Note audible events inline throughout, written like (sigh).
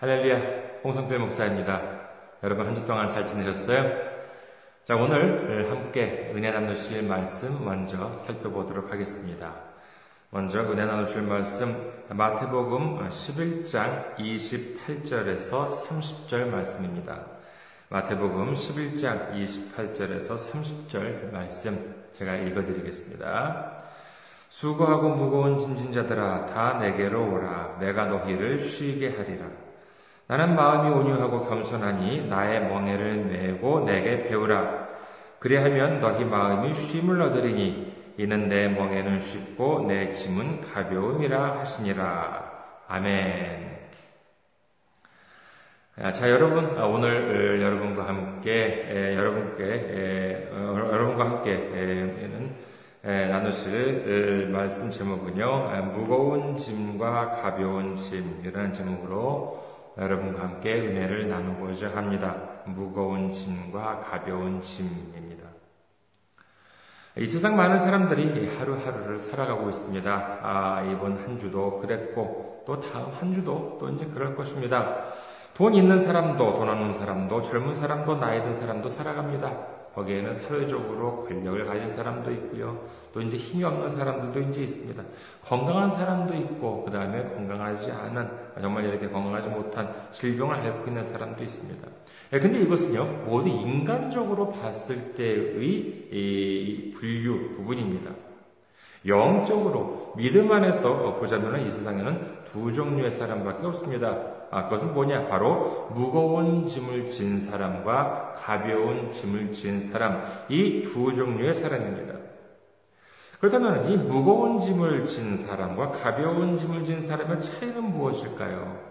할렐루야, 홍성필 목사입니다. 여러분 한 주 동안 잘 지내셨어요? 자, 오늘 함께 은혜 나누실 말씀 먼저 살펴보도록 하겠습니다. 먼저 은혜 나누실 말씀 마태복음 11장 28절에서 30절 말씀입니다. 마태복음 11장 28절에서 30절 말씀 제가 읽어드리겠습니다. 수고하고 무거운 짐진 자들아 다 내게로 오라 내가 너희를 쉬게 하리라. 나는 마음이 온유하고 겸손하니 나의 멍에를 메고 내게 배우라. 그리하면 너희 마음이 쉼을 얻으리니 이는 내 멍에는 쉽고 내 짐은 가벼움이라 하시니라. 아멘. 아, 자, 여러분, 아, 오늘 여러분과 함께, 여러분께, 어, 여러분과 함께는 나누실 말씀 제목은요, 아, 무거운 짐과 가벼운 짐이라는 제목으로 여러분과 함께 은혜를 나누고자 합니다. 무거운 짐과 가벼운 짐입니다. 이 세상 많은 사람들이 하루하루를 살아가고 있습니다. 아, 이번 한 주도 그랬고, 또 다음 한 주도 또 이제 그럴 것입니다. 돈 있는 사람도, 돈 없는 사람도, 젊은 사람도, 나이 든 사람도 살아갑니다. 거기에는 사회적으로 권력을 가진 사람도 있고요. 또 이제 힘이 없는 사람들도 이제 있습니다. 건강한 사람도 있고, 그 다음에 건 강하지 않은, 정말 이렇게 건강하지 못한 질병을 앓고 있는 사람도 있습니다. 예, 근데 이것은요, 모두 인간적으로 봤을 때의 분류, 부분입니다. 영적으로 믿음 안에서 보자면 이 세상에는 두 종류의 사람밖에 없습니다. 아, 그것은 뭐냐? 바로 무거운 짐을 진 사람과 가벼운 짐을 진 사람. 이 두 종류의 사람입니다. 그렇다면 이 무거운 짐을 진 사람과 가벼운 짐을 진 사람의 차이는 무엇일까요?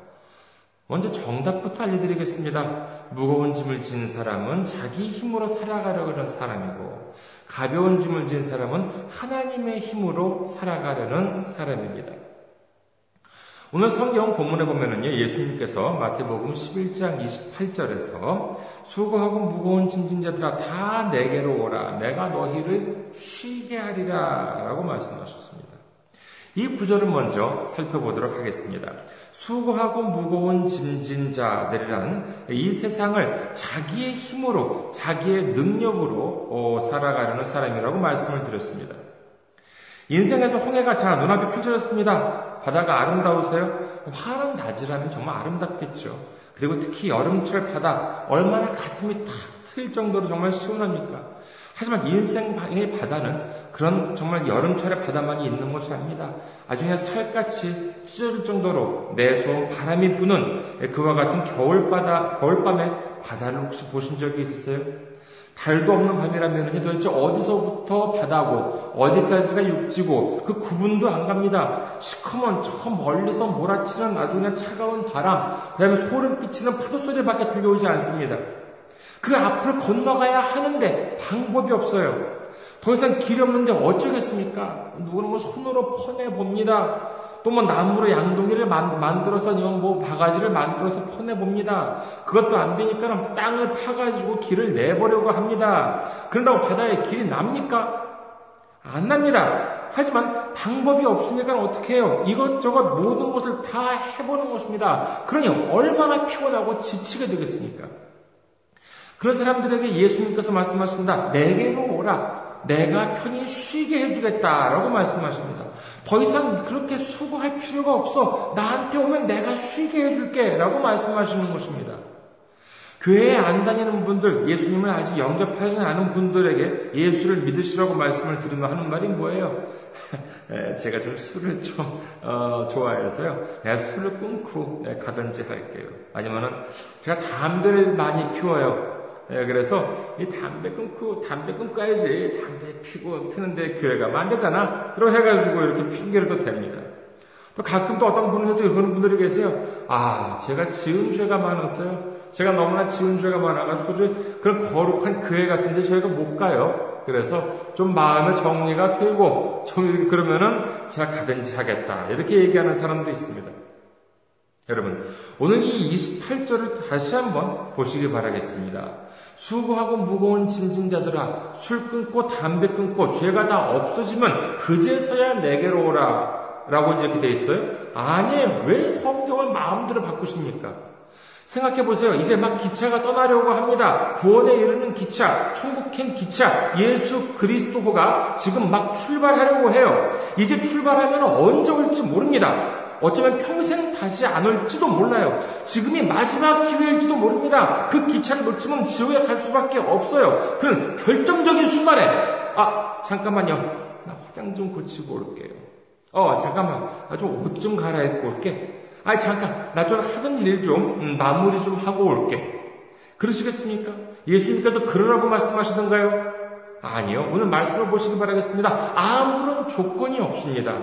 먼저 정답부터 알려드리겠습니다. 무거운 짐을 진 사람은 자기 힘으로 살아가려고 하는 사람이고, 가벼운 짐을 진 사람은 하나님의 힘으로 살아가려는 사람입니다. 오늘 성경 본문에 보면은요, 예수님께서 마태복음 11장 28절에서 수고하고 무거운 짐진 자들아 다 내게로 오라. 내가 너희를 쉬게 하리라. 라고 말씀하셨습니다. 이 구절을 먼저 살펴보도록 하겠습니다. 수고하고 무거운 짐진 자들이란 이 세상을 자기의 힘으로, 자기의 능력으로 어, 살아가려는 사람이라고 말씀을 드렸습니다. 인생에서 홍해가 자 눈앞에 펼쳐졌습니다. 바다가 아름다우세요? 화는 낮이라면 정말 아름답겠죠. 그리고 특히 여름철 바다 얼마나 가슴이 탁 트일 정도로 정말 시원합니까? 하지만 인생의 바다는 그런 정말 여름철의 바다만이 있는 것이 아닙니다. 아주 그냥 살같이 찢어질 정도로 매서운 바람이 부는 그와 같은 겨울바다, 겨울밤에 바다를 혹시 보신 적이 있으세요? 달도 없는 밤이라면 도대체 어디서부터 바다고 어디까지가 육지고 그 구분도 안 갑니다. 시커먼 저 멀리서 몰아치는 아주 그냥 차가운 바람, 그 다음에 소름 끼치는 파도 소리밖에 들려오지 않습니다. 그 앞을 건너가야 하는데 방법이 없어요. 더 이상 길이 없는데 어쩌겠습니까? 누구는 뭐 손으로 퍼내 봅니다. 또 뭐 나무로 양동이를 만, 들어서 뭐 바가지를 만들어서 퍼내 봅니다. 그것도 안 되니까 땅을 파가지고 길을 내보려고 합니다. 그런다고 바다에 길이 납니까? 안 납니다. 하지만 방법이 없으니까 어떻게 해요? 이것저것 모든 것을 다 해보는 것입니다. 그러니 얼마나 피곤하고 지치게 되겠습니까? 그런 사람들에게 예수님께서 말씀하십니다. 내게로 오라. 내가 편히 쉬게 해주겠다라고 말씀하십니다. 더 이상 그렇게 수고할 필요가 없어. 나한테 오면 내가 쉬게 해줄게. 라고 말씀하시는 것입니다. 교회에 안 다니는 분들, 예수님을 아직 영접하지 않은 분들에게 예수를 믿으시라고 말씀을 드리면 하는 말이 뭐예요? (laughs) 제가 좀 술을 좀 어, 좋아해서요. 술을 끊고 가든지 할게요. 아니면은 제가 담배를 많이 피워요. 예, 그래서 이 담배 끊고 담배 끊고 가야지 담배 피고 피는데 교회가 만되잖아. 그러고 해가지고 이렇게 핑계를 또 댑니다. 또 가끔 또 어떤 분들도 그런 분들이 계세요. 아, 제가 지은 죄가 많았어요. 제가 너무나 지은 죄가 많아가지고 그런 거룩한 교회 같은데 저희가 못 가요. 그래서 좀 마음의 정리가 되고 좀 그러면은 제가 가든지 하겠다. 이렇게 얘기하는 사람도 있습니다. 여러분, 오늘 이 28절을 다시 한번 보시기 바라겠습니다. 수고하고 무거운 짐진 자들아 술 끊고 담배 끊고 죄가 다 없어지면 그제서야 내게로 오라 라고 이렇게 돼 있어요? 아니에요. 왜 성경을 마음대로 바꾸십니까? 생각해 보세요. 이제 막 기차가 떠나려고 합니다. 구원에 이르는 기차, 천국행 기차, 예수 그리스도가 지금 막 출발하려고 해요. 이제 출발하면 언제 올지 모릅니다. 어쩌면 평생 다시 안 올지도 몰라요. 지금이 마지막 기회일지도 모릅니다. 그 기차를 놓치면 지옥에 갈 수밖에 없어요. 그런 결정적인 순간에, 아, 잠깐만요. 나 화장 좀 고치고 올게요. 어, 잠깐만. 나 좀 옷 좀 갈아입고 올게. 아, 잠깐, 나 좀 하던 일좀 음, 마무리 좀 하고 올게. 그러시겠습니까? 예수님께서 그러라고 말씀하시던가요? 아니요. 오늘 말씀을 보시기 바라겠습니다. 아무런 조건이 없습니다.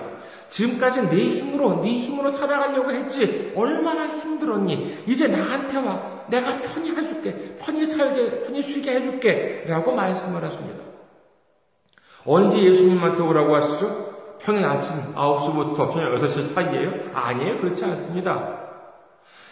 지금까지 내 힘으로, 네 힘으로 살아가려고 했지. 얼마나 힘들었니? 이제 나한테 와. 내가 편히 해줄게. 편히 살게, 편히 쉬게 해줄게. 라고 말씀을 하십니다. 언제 예수님한테 오라고 하시죠? 평일 아침 9시부터 저녁 6시 사이에요? 아니에요. 그렇지 않습니다.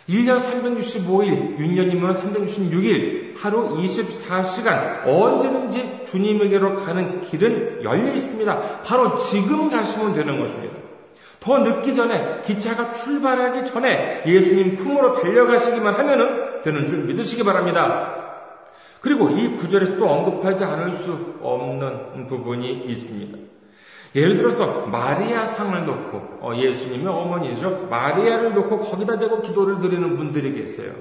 1년 365일, 6년이면 366일, 하루 24시간, 언제든지 주님에게로 가는 길은 열려 있습니다. 바로 지금 가시면 되는 것입니다. 더 늦기 전에, 기차가 출발하기 전에 예수님 품으로 달려가시기만 하면은 되는 줄 믿으시기 바랍니다. 그리고 이 구절에서 또 언급하지 않을 수 없는 부분이 있습니다. 예를 들어서 마리아 상을 놓고 어, 예수님의 어머니죠 마리아를 놓고 거기다 대고 기도를 드리는 분들이 계세요.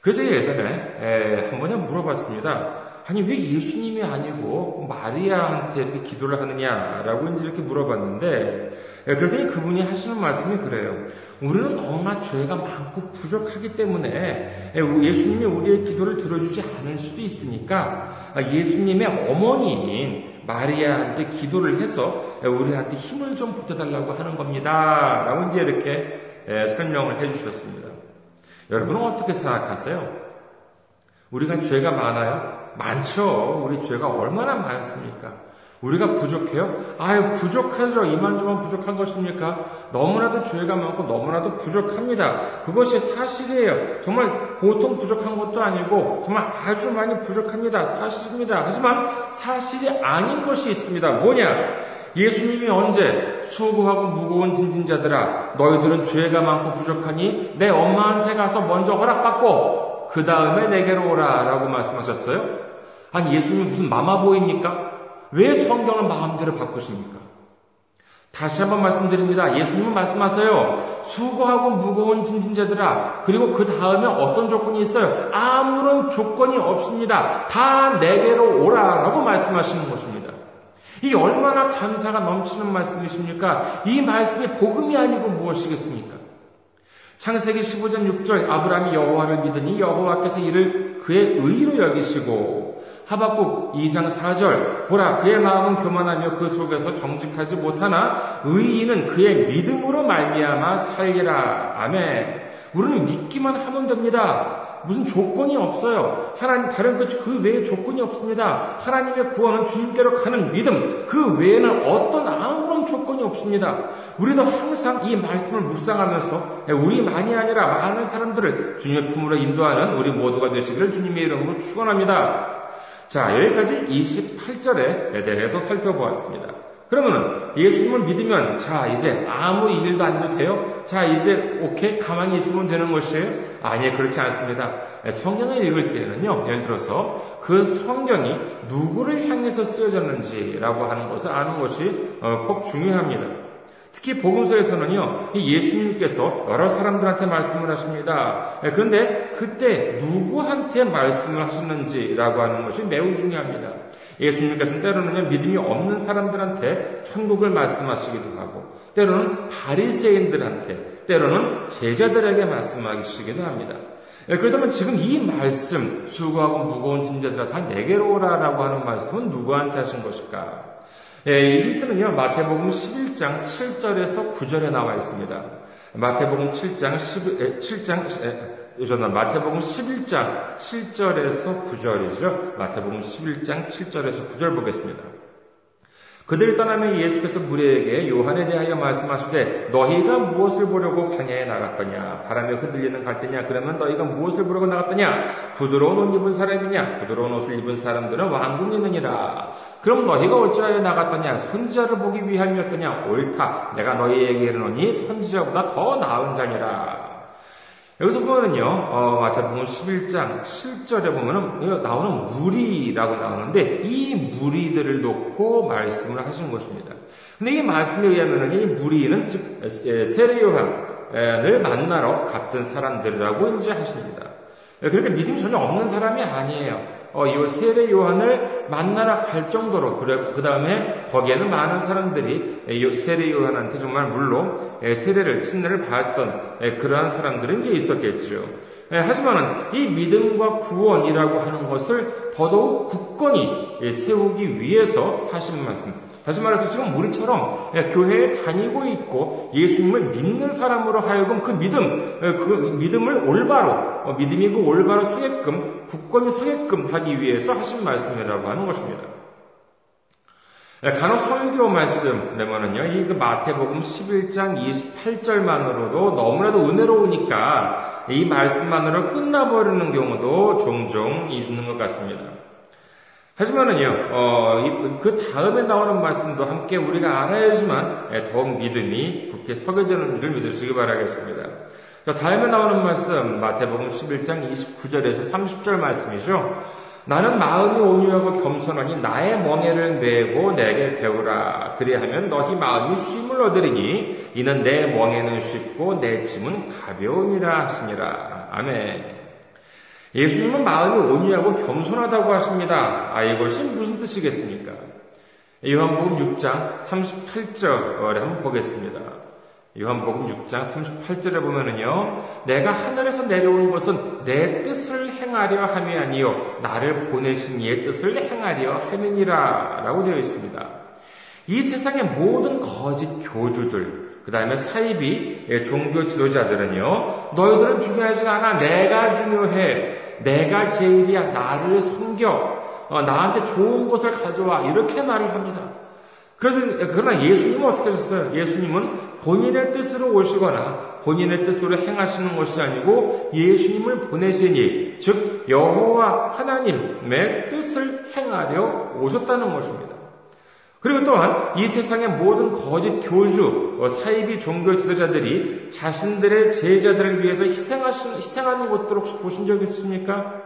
그래서 예전에 한 번에 물어봤습니다. 아니 왜 예수님이 아니고 마리아한테 이렇게 기도를 하느냐라고 이제 이렇게 물어봤는데 그랬더니 그분이 하시는 말씀이 그래요. 우리는 너무나 죄가 많고 부족하기 때문에 예수님이 우리의 기도를 들어주지 않을 수도 있으니까 예수님의 어머니인 마리아한테 기도를 해서 우리한테 힘을 좀 보태달라고 하는 겁니다. 라고 이제 이렇게 설명을 해주셨습니다. 여러분은 어떻게 생각하세요? 우리가 죄가 많아요? 많죠. 우리 죄가 얼마나 많습니까? 우리가 부족해요? 아유, 부족하죠. 이만저만 부족한 것입니까? 너무나도 죄가 많고 너무나도 부족합니다. 그것이 사실이에요. 정말 보통 부족한 것도 아니고 정말 아주 많이 부족합니다. 사실입니다. 하지만 사실이 아닌 것이 있습니다. 뭐냐? 예수님이 언제 수고하고 무거운 진진자들아 너희들은 죄가 많고 부족하니 내 엄마한테 가서 먼저 허락받고 그 다음에 내게로 오라 라고 말씀하셨어요? 아니 예수님이 무슨 마마보입니까? 왜 성경을 마음대로 바꾸십니까? 다시 한번 말씀드립니다. 예수님은 말씀하세요. 수고하고 무거운 짐진자들아. 그리고 그 다음에 어떤 조건이 있어요? 아무런 조건이 없습니다. 다 내게로 오라 라고 말씀하시는 것입니다. 이 얼마나 감사가 넘치는 말씀이십니까? 이 말씀이 복음이 아니고 무엇이겠습니까? 창세기 15장 6절 아브라함이 여호와를 믿으니 여호와께서 이를 그의 의로 여기시고 하박국 2장 4절 보라 그의 마음은 교만하며 그 속에서 정직하지 못하나 의인은 그의 믿음으로 말미암아 살리라. 아멘. 우리는 믿기만 하면 됩니다. 무슨 조건이 없어요. 하나님 다른 그, 그 외에 조건이 없습니다. 하나님의 구원은 주님께로 가는 믿음 그 외에는 어떤 아무런 조건이 없습니다. 우리도 항상 이 말씀을 묵상하면서 우리만이 아니라 많은 사람들을 주님의 품으로 인도하는 우리 모두가 되시기를 주님의 이름으로 축원합니다. 자, 여기까지 28절에 대해서 살펴보았습니다. 그러면 예수님을 믿으면 자 이제 아무 일도 안 해도 돼요? 자 이제 오케이 가만히 있으면 되는 것이에요? 아니 그렇지 않습니다. 성경을 읽을 때는요 예를 들어서 그 성경이 누구를 향해서 쓰여졌는지라고 하는 것을 아는 것이 어, 꼭 중요합니다. 특히 복음서에서는요, 예수님께서 여러 사람들한테 말씀을 하십니다. 예, 그런데 그때 누구한테 말씀을 하셨는지라고 하는 것이 매우 중요합니다. 예수님께서는 때로는 믿음이 없는 사람들한테 천국을 말씀하시기도 하고, 때로는 바리새인들한테, 때로는 제자들에게 말씀하시기도 합니다. 예, 그렇다면 지금 이 말씀, 수고하고 무거운 짐자들아 다 내게로 오라라고 하는 말씀은 누구한테 하신 것일까? 예, 이 힌트는요, 마태복음 11장 7절에서 9절에 나와 있습니다. 마태복음 7장 10, 7장, 죄송합니다. 마태복음 11장 7절에서 9절이죠. 마태복음 11장 7절에서 9절 보겠습니다. 그들이 떠나면 예수께서 무리에게 요한에 대하여 말씀하시되 너희가 무엇을 보려고 광야에 나갔더냐? 바람에 흔들리는 갈대냐? 그러면 너희가 무엇을 보려고 나갔더냐? 부드러운 옷 입은 사람이냐? 부드러운 옷을 입은 사람들은 왕궁에 있느니라. 그럼 너희가 어찌하여 나갔더냐? 선지자를 보기 위함이었더냐? 옳다. 내가 너희에게 이르노니 선지자보다 더 나은 자니라 여기서 보면은요, 어, 마태복음 11장 7절에 보면은 나오는 무리라고 나오는데 이 무리들을 놓고 말씀을 하신 것입니다. 근데 이 말씀에 의하면은 이 무리는 즉 세례 요한을 만나러 갔던 사람들이라고 이제 하십니다. 그렇게 믿음이 전혀 없는 사람이 아니에요. 어, 이 세례 요한을 만나러 갈 정도로 그 다음에 거기에는 많은 사람들이 세례 요한한테 정말 물로 세례를 친례를 받았던 그러한 사람들은 이제 있었겠죠. 하지만은 이 믿음과 구원이라고 하는 것을 더더욱 굳건히 세우기 위해서 하신 말씀. 다시 말해서 지금 우리처럼 교회에 다니고 있고 예수님을 믿는 사람으로 하여금 그 믿음, 그 믿음을 올바로, 어, 믿음이 그 올바로 서게끔, 굳건히 서게끔 하기 위해서 하신 말씀이라고 하는 것입니다. 간혹 설교 말씀 내면은요, 이 그 마태복음 11장 28절만으로도 너무나도 은혜로우니까 이 말씀만으로 끝나버리는 경우도 종종 있는 것 같습니다. 하지만은요, 어, 그 다음에 나오는 말씀도 함께 우리가 알아야지만 예, 더욱 믿음이 굳게 서게 되는 줄 믿으시기 바라겠습니다. 자, 다음에 나오는 말씀, 마태복음 11장 29절에서 30절 말씀이죠. 나는 마음이 온유하고 겸손하니 나의 멍에를 메고 내게 배우라. 그리하면 너희 마음이 쉼을 얻으리니 이는 내 멍에는 쉽고 내 짐은 가벼움이라 하시니라. 아멘. 예수님은 마음이 온유하고 겸손하다고 하십니다. 아, 이것이 무슨 뜻이겠습니까? 요한복음 6장 38절에 한번 보겠습니다. 요한복음 6장 38절에 보면은요, 내가 하늘에서 내려온 것은 내 뜻을 행하려 함이 아니요, 나를 보내신 이의 뜻을 행하려 함이니라, 라고 되어 있습니다. 이 세상의 모든 거짓 교주들, 그 다음에 사이비 종교 지도자들은요, 너희들은 중요하지가 않아. 내가 중요해. 내가 제일이야. 나를 섬겨. 어, 나한테 좋은 것을 가져와. 이렇게 말을 합니다. 그래서, 그러나 예수님은 어떻게 하셨어요? 예수님은 본인의 뜻으로 오시거나 본인의 뜻으로 행하시는 것이 아니고 예수님을 보내시니, 즉, 여호와 하나님의 뜻을 행하려 오셨다는 것입니다. 그리고 또한 이 세상의 모든 거짓 교주, 어, 사이비 종교 지도자들이 자신들의 제자들을 위해서 희생하신, 희생하는 것들 혹시 보신 적 있습니까?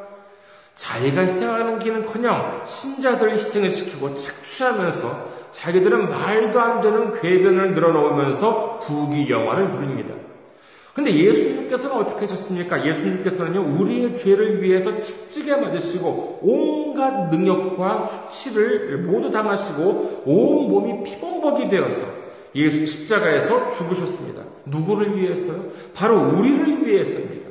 자기가 희생하는 길은 커녕 신자들을 희생을 시키고 착취하면서 자기들은 말도 안 되는 궤변을 늘어놓으면서 부귀 영화를 누립니다. 근데 예수님께서는 어떻게 하셨습니까? 예수님께서는요, 우리의 죄를 위해서 칙찍에 맞으시고, 온갖 능력과 수치를 모두 당하시고, 온 몸이 피범벅이 되어서 예수 십자가에서 죽으셨습니다. 누구를 위해서요? 바로 우리를 위해서입니다.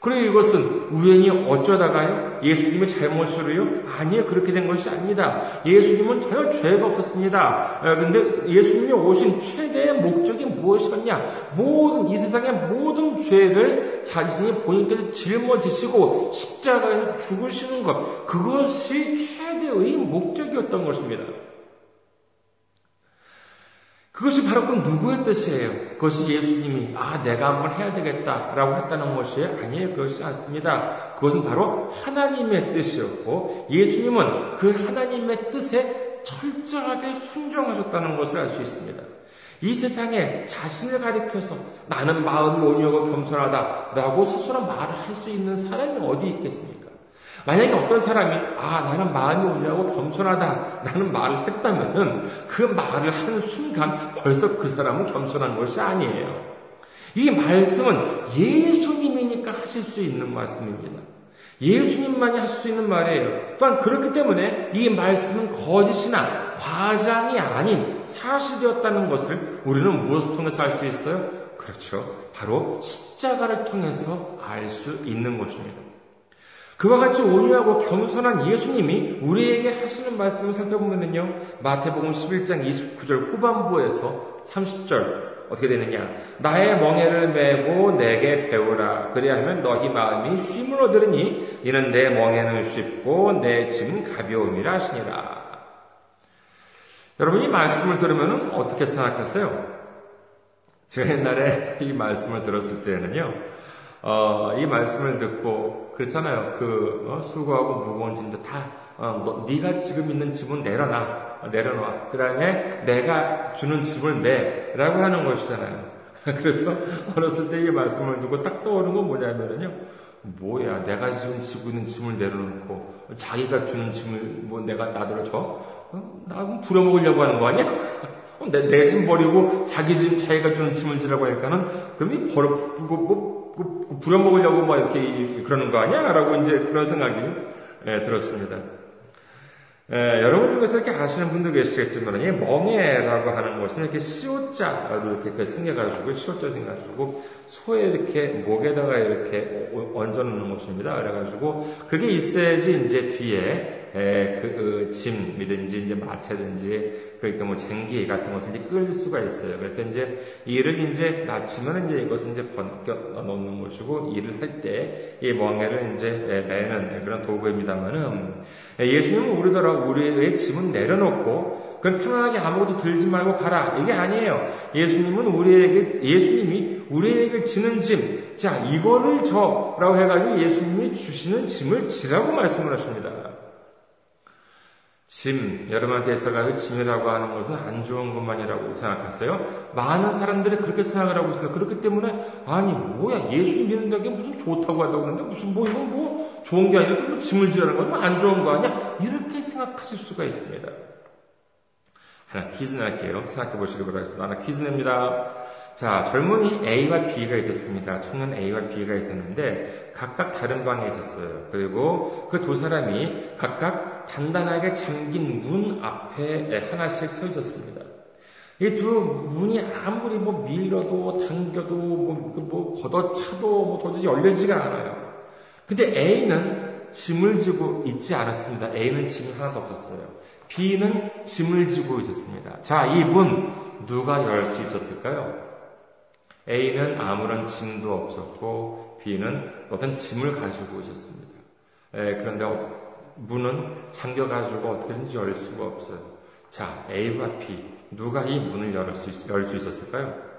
그리고 이것은 우연히 어쩌다가요? 예수님의 잘못으로요? 아니요, 그렇게 된 것이 아닙니다. 예수님은 전혀 죄가 없었습니다. 어, 근데 예수님이 오신 최대의 목적이 무엇이었냐? 모든, 이 세상의 모든 죄를 자신이 본인께서 짊어지시고 십자가에서 죽으시는 것, 그것이 최대의 목적이었던 것입니다. 그것이 바로 그 누구의 뜻이에요? 그것이 예수님이, 아, 내가 한번 해야 되겠다, 라고 했다는 것이 아니에요. 그것이 않습니다. 그것은 바로 하나님의 뜻이었고, 예수님은 그 하나님의 뜻에 철저하게 순종하셨다는 것을 알 수 있습니다. 이 세상에 자신을 가리켜서 나는 마음이 온유하고 겸손하다, 라고 스스로 말을 할 수 있는 사람이 어디 있겠습니까? 만약에 어떤 사람이 아 나는 마음이 온유하고 겸손하다 라는 말을 했다면은 그 말을 하는 순간 벌써 그 사람은 겸손한 것이 아니에요. 이 말씀은 예수님이니까 하실 수 있는 말씀입니다. 예수님만이 하실 수 있는 말이에요. 또한 그렇기 때문에 이 말씀은 거짓이나 과장이 아닌 사실이었다는 것을 우리는 무엇을 통해서 알 수 있어요? 그렇죠. 바로 십자가를 통해서 알 수 있는 것입니다. 그와 같이 온유하고 겸손한 예수님이 우리에게 하시는 말씀을 살펴보면요. 마태복음 11장 29절 후반부에서 30절 어떻게 되느냐. 나의 멍에를 메고 내게 배우라. 그리하면 너희 마음이 쉼을 얻으리니 이는 내 멍에는 쉽고 내 짐은 가벼움이라 하시니라. 여러분 이 말씀을 들으면 어떻게 생각하세요? 제가 옛날에 이 말씀을 들었을 때는요. 어, 이 말씀을 듣고 그렇잖아요. 그 어, 수고하고 무거운 짐도 다 어, 너, 네가 지금 있는 짐은 내려놔, 어, 내려놔. 그 다음에 내가 주는 짐을 내라고 하는 것이잖아요. (laughs) 그래서 어렸을 때 이 말씀을 두고 딱 떠오르는 건 뭐냐면요. 뭐야, 내가 지금 지고 있는 짐을 내려놓고 자기가 주는 짐을 뭐 내가 나더러 줘? 어? 나 그럼 부려먹으려고 하는 거 아니야? (laughs) 어, 내, 내 짐 버리고 자기 짐, 자기가 주는 짐을 지라고 하니까는 그럼 이 버려, 뭐, 뭐, 뭐, 부려먹으려고 막 이렇게 그러는 거 아니야? 라고 이제 그런 생각이 예, 들었습니다. 에, 여러분 중에서 이렇게 아시는 분도 계시겠지만, 이 멍해라고 하는 것은 이렇게 시옷자로 이렇게 생겨가지고, 시옷자 생겨가지고, 소에 이렇게, 목에다가 이렇게 얹어 놓는 것입니다. 그래가지고, 그게 있어야지 이제 뒤에, 에, 그, 그, 짐이든지, 이제 마차든지, 그러니까 뭐 쟁기 같은 것을 이제 끌 수가 있어요. 그래서 이제 이를 이제 낮추면 이제 이것을 이제 번껴 놓는 것이고, 일을 할 때 이 멍해를 이제 매는 그런 도구입니다만은, 예수님은 우리더러 우리의 짐은 내려놓고, 그건 편안하게 아무것도 들지 말고 가라. 이게 아니에요. 예수님은 우리에게, 예수님이 우리에게 지는 짐, 자, 이거를 저라고 해가지고 예수님이 주시는 짐을 지라고 말씀을 하십니다. 짐, 여러분한테 있어가지고 짐이라고 하는 것은 안 좋은 것만이라고 생각하세요? 많은 사람들이 그렇게 생각을 하고 있습니다. 그렇기 때문에, 아니, 뭐야, 예수 믿는다는 게 무슨 좋다고 한다고 그러는데, 무슨 뭐, 이건 뭐, 좋은 게 아니라, 뭐 짐을 지라는 건 안 좋은 거 아니야? 이렇게 생각하실 수가 있습니다. 하나 퀴즈 낼게요. 생각해 보시기 바라겠습니다. 하나 퀴즈 냅니다. 자, 젊은이 A와 B가 있었습니다. 청년 A와 B가 있었는데 각각 다른 방에 있었어요. 그리고 그 두 사람이 각각 단단하게 잠긴 문 앞에 하나씩 서 있었습니다. 이 두 문이 아무리 뭐 밀려도 당겨도 뭐, 그뭐 걷어차도 뭐 도저히 열리지가 않아요. 근데 A는 짐을 지고 있지 않았습니다. A는 짐이 하나도 없었어요. B는 짐을 지고 있었습니다. 자, 이 문 누가 열 수 있었을까요? A는 아무런 짐도 없었고 B는 어떤 짐을 가지고 있었습니다. 에, 그런데 문은 잠겨가지고 어떻게든지 열 수가 없어요. 자, A와 B 누가 이 문을 열 수, 있, 열수 있었을까요?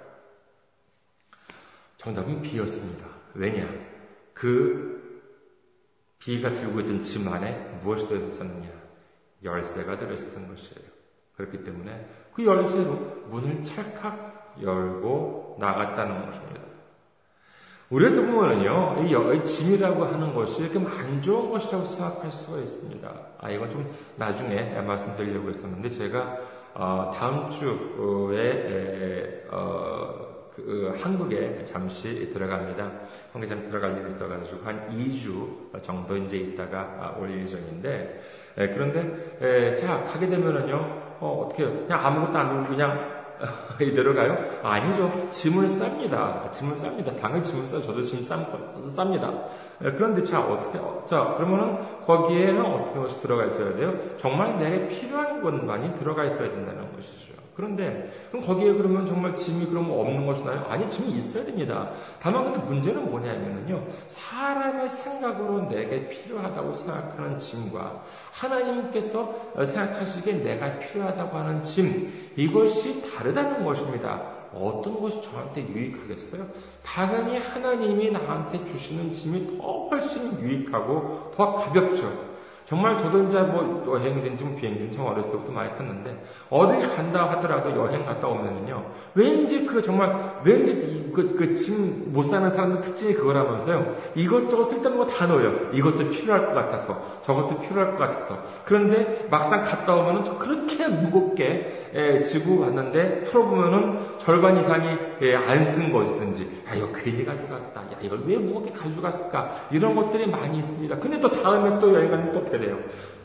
정답은 B였습니다. 왜냐? 그 B가 들고 있던 짐 안에 무엇이 들어있었느냐? 열쇠가 들어있었던 것이에요. 그렇기 때문에 그 열쇠로 문을 찰칵 열고 나갔다는 것입니다. 우리가 보면은요, 이 짐이라고 하는 것이 이렇게 안 좋은 것이라고 생각할 수가 있습니다. 아, 이건 좀 나중에 말씀드리려고 했었는데, 제가, 어, 다음 주에, 어, 그, 한국에 잠시 들어갑니다. 한국에 잠시 들어갈 일이 있어가지고, 한 2주 정도 이제 있다가 올 예정인데, 에, 그런데, 에, 자, 가게 되면은요, 어, 어떻게, 그냥 아무것도 안 들고 그냥 (laughs) 이대로 가요? 아니죠. 짐을 쌉니다. 짐을 쌉니다. 당연히 짐을 싸요. 저도 짐 쌉, 쌉니다. 예, 그런데 자, 어떻게, 자, 그러면은 거기에는 어떻게 것이 들어가 있어야 돼요? 정말 내게 필요한 것만이 들어가 있어야 된다는 것이죠. 그런데, 그럼 거기에 그러면 정말 짐이 그럼 없는 것이나요? 아니, 짐이 있어야 됩니다. 다만 근데 문제는 뭐냐면요. 사람의 생각으로 내게 필요하다고 생각하는 짐과 하나님께서 생각하시기에 내가 필요하다고 하는 짐, 이것이 다르다는 것입니다. 어떤 것이 저한테 유익하겠어요? 당연히 하나님이 나한테 주시는 짐이 더 훨씬 유익하고 더 가볍죠. 정말 저도 이제 뭐 여행이든지 뭐 비행기든 참 어렸을 때부터 많이 탔는데 어딜 간다 하더라도 여행 갔다 오면은요 왠지 그 정말 왠지 그그 짐못 사는 사람들 특징이 그거라면서요. 이것저것 쓸데없는 거 다 넣어요. 이것도 필요할 것 같아서 저것도 필요할 것 같아서. 그런데 막상 갔다 오면은 그렇게 무겁게 에, 지고 갔는데 풀어보면은 절반 이상이 예, 안쓴 것이든지 아 이거 괜히 가져갔다. 야 이걸 왜 무겁게 가져갔을까? 이런 것들이 많이 있습니다. 근데 또 다음에 또 여행 가면 또 그래요.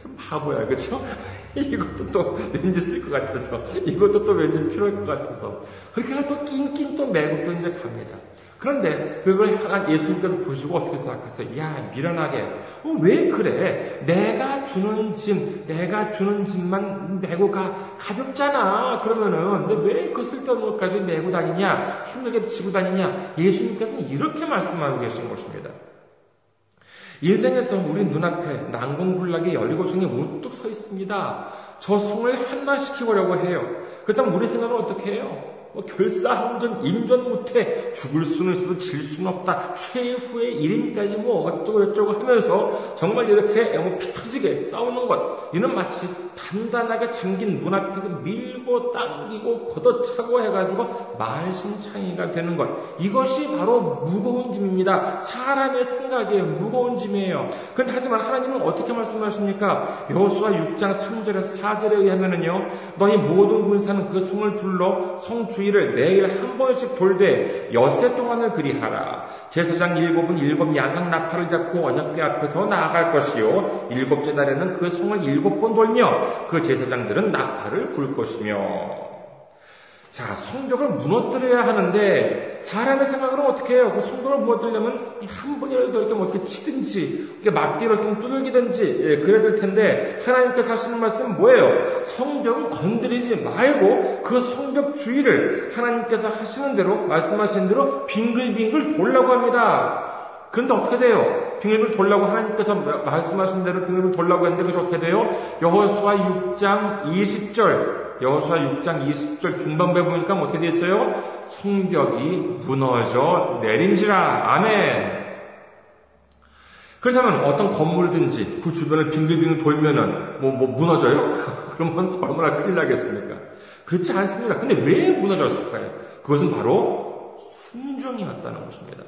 좀 바보야, 그쵸? (laughs) 이것도 또 왠지 쓸 것 같아서, 이것도 또 왠지 필요할 것 같아서, 그렇게 또 낑낑 또 메고 또 이제 갑니다. 그런데 그걸 하나 예수님께서 보시고 어떻게 생각했어요? 야, 미련하게. 어, 왜 그래? 내가 주는 짐, 내가 주는 짐만 메고 가. 가볍잖아. 그러면은, 근데 왜 그 쓸데없는 것까지 메고 다니냐? 힘들게 지고 다니냐? 예수님께서는 이렇게 말씀하고 계신 것입니다. 인생에서 우리 눈앞에 난공불락의 여리고성이 우뚝 서 있습니다. 저 성을 한마시키려고 해요. 그렇다면 우리 생각은 어떻게 해요? 뭐 결사항전, 임전무태, 죽을 수는 있어도 질 수는 없다. 최후의 일인까지 뭐 어쩌고 저쩌고 하면서 정말 이렇게 뭐 피터지게 싸우는 것. 이는 마치 단단하게 잠긴 문 앞에서 밀고 당기고 걷어차고 해가지고 만신창이가 되는 것. 이것이 바로 무거운 짐입니다. 사람의 생각에 무거운 짐이에요. 근데 하지만 하나님은 어떻게 말씀하십니까? 여호수아 6장 3절에서 4절에 의하면은요. 너희 모든 군사는 그 성을 둘러 성주 위를 매일 한 번씩 돌되 엿새 동안을 그리하라. 제사장 일곱은 일곱 양양 나팔을 잡고 언약궤 앞에서 나아갈 것이요. 일곱째 달에는 그 성을 일곱 번 돌며 그 제사장들은 나팔을 불 것이며 자, 성벽을 무너뜨려야 하는데 사람의 생각으로 어떻게 해요? 그 성벽을 무너뜨리려면 한 번이라도 이렇게 뭐 어떻게 치든지, 이렇게 막기로 좀 두들기든지 예, 그래야 될 텐데 하나님께서 하시는 말씀은 뭐예요? 성벽을 건드리지 말고 그 성벽 주위를 하나님께서 하시는 대로 말씀하신 대로 빙글빙글 돌라고 합니다. 그런데 어떻게 돼요? 빙글빙글 돌라고 하나님께서 말씀하신 대로 빙글빙글 돌라고 했는데 그것이 어떻게 돼요? 여호수아 6장 20절 여호수아 6장 20절 중반부에 보니까 뭐 어떻게 되어 있어요? 성벽이 무너져 내린지라. 아멘. 그렇다면 어떤 건물이든지 그 주변을 빙글빙글 돌면은 뭐, 뭐 무너져요? (laughs) 그러면 얼마나 큰일 나겠습니까? 그렇지 않습니다. 근데 왜 무너졌을까요? 그것은 바로 순종이었다는 것입니다.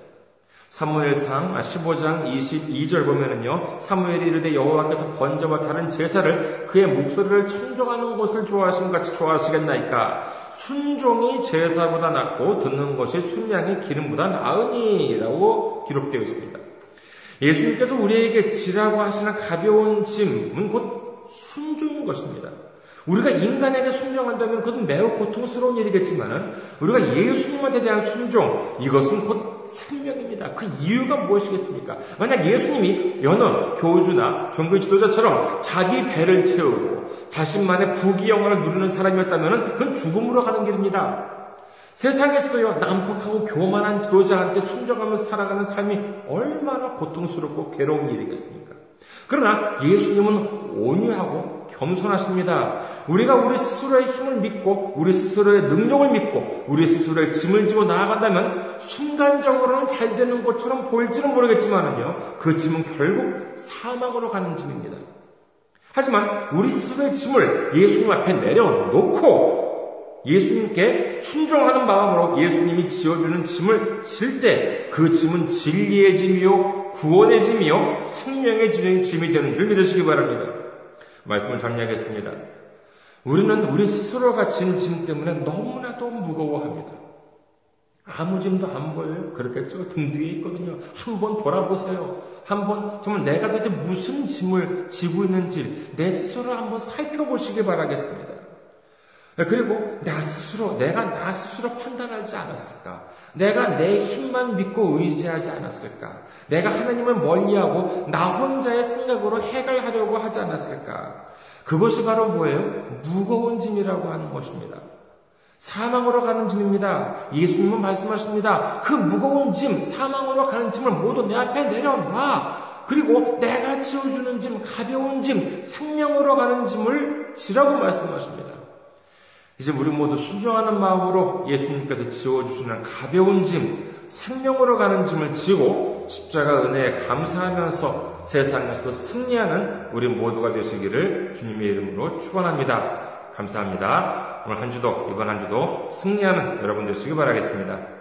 사무엘상 15장 22절 보면은요, 사무엘이 이르되 여호와께서 번제와 다른 제사를 그의 목소리를 청정하는 것을 좋아하신 같이 좋아하시겠나이까? 순종이 제사보다 낫고 듣는 것이 순양의 기름보다 나으니라고 기록되어 있습니다. 예수님께서 우리에게 지라고 하시는 가벼운 짐은 곧 순종인 것입니다. 우리가 인간에게 순종한다면 그것은 매우 고통스러운 일이겠지만 우리가 예수님한테 대한 순종 이것은 곧 생명입니다. 그 이유가 무엇이겠습니까? 만약 예수님이 여느 교주나 종교 지도자처럼 자기 배를 채우고 자신만의 부귀영화를 누리는 사람이었다면 그건 죽음으로 가는 길입니다. 세상에서도요, 난폭하고 교만한 지도자한테 순종하면서 살아가는 삶이 얼마나 고통스럽고 괴로운 일이겠습니까? 그러나 예수님은 온유하고 겸손하십니다. 우리가 우리 스스로의 힘을 믿고 우리 스스로의 능력을 믿고 우리 스스로의 짐을 지고 나아간다면 순간적으로는 잘 되는 것처럼 보일지는 모르겠지만은요. 그 짐은 결국 사망으로 가는 짐입니다. 하지만 우리 스스로의 짐을 예수님 앞에 내려놓고 예수님께 순종하는 마음으로 예수님이 지어주는 짐을 질 때 그 짐은 진리의 짐이요, 구원의 짐이요, 생명의 짐이 되는 줄 믿으시기 바랍니다. 말씀을 정리하겠습니다. 우리는 우리 스스로가 진짐 때문에 너무나도 무거워합니다. 아무 짐도 안 보여요. 그렇겠죠? 등 뒤에 있거든요. 한번 돌아보세요. 한번 정말 내가 도대체 무슨 짐을 지고 있는지 내 스스로 한번 살펴보시기 바라겠습니다. 네, 그리고 나 스스로, 내가 나 스스로 판단하지 않았을까? 내가 내 힘만 믿고 의지하지 않았을까? 내가 하나님을 멀리하고 나 혼자의 생각으로 해결하려고 하지 않았을까? 그것이 바로 뭐예요? 무거운 짐이라고 하는 것입니다. 사망으로 가는 짐입니다. 예수님은 말씀하십니다. 그 무거운 짐, 사망으로 가는 짐을 모두 내 앞에 내려놔. 그리고 내가 지어주는 짐, 가벼운 짐, 생명으로 가는 짐을 지라고 말씀하십니다. 이제 우리 모두 순종하는 마음으로 예수님께서 지어주시는 가벼운 짐, 생명으로 가는 짐을 지고 십자가 은혜에 감사하면서 세상에서 승리하는 우리 모두가 되시기를 주님의 이름으로 축원합니다. 감사합니다. 오늘 한 주도 이번 한 주도 승리하는 여러분 되시기 바라겠습니다.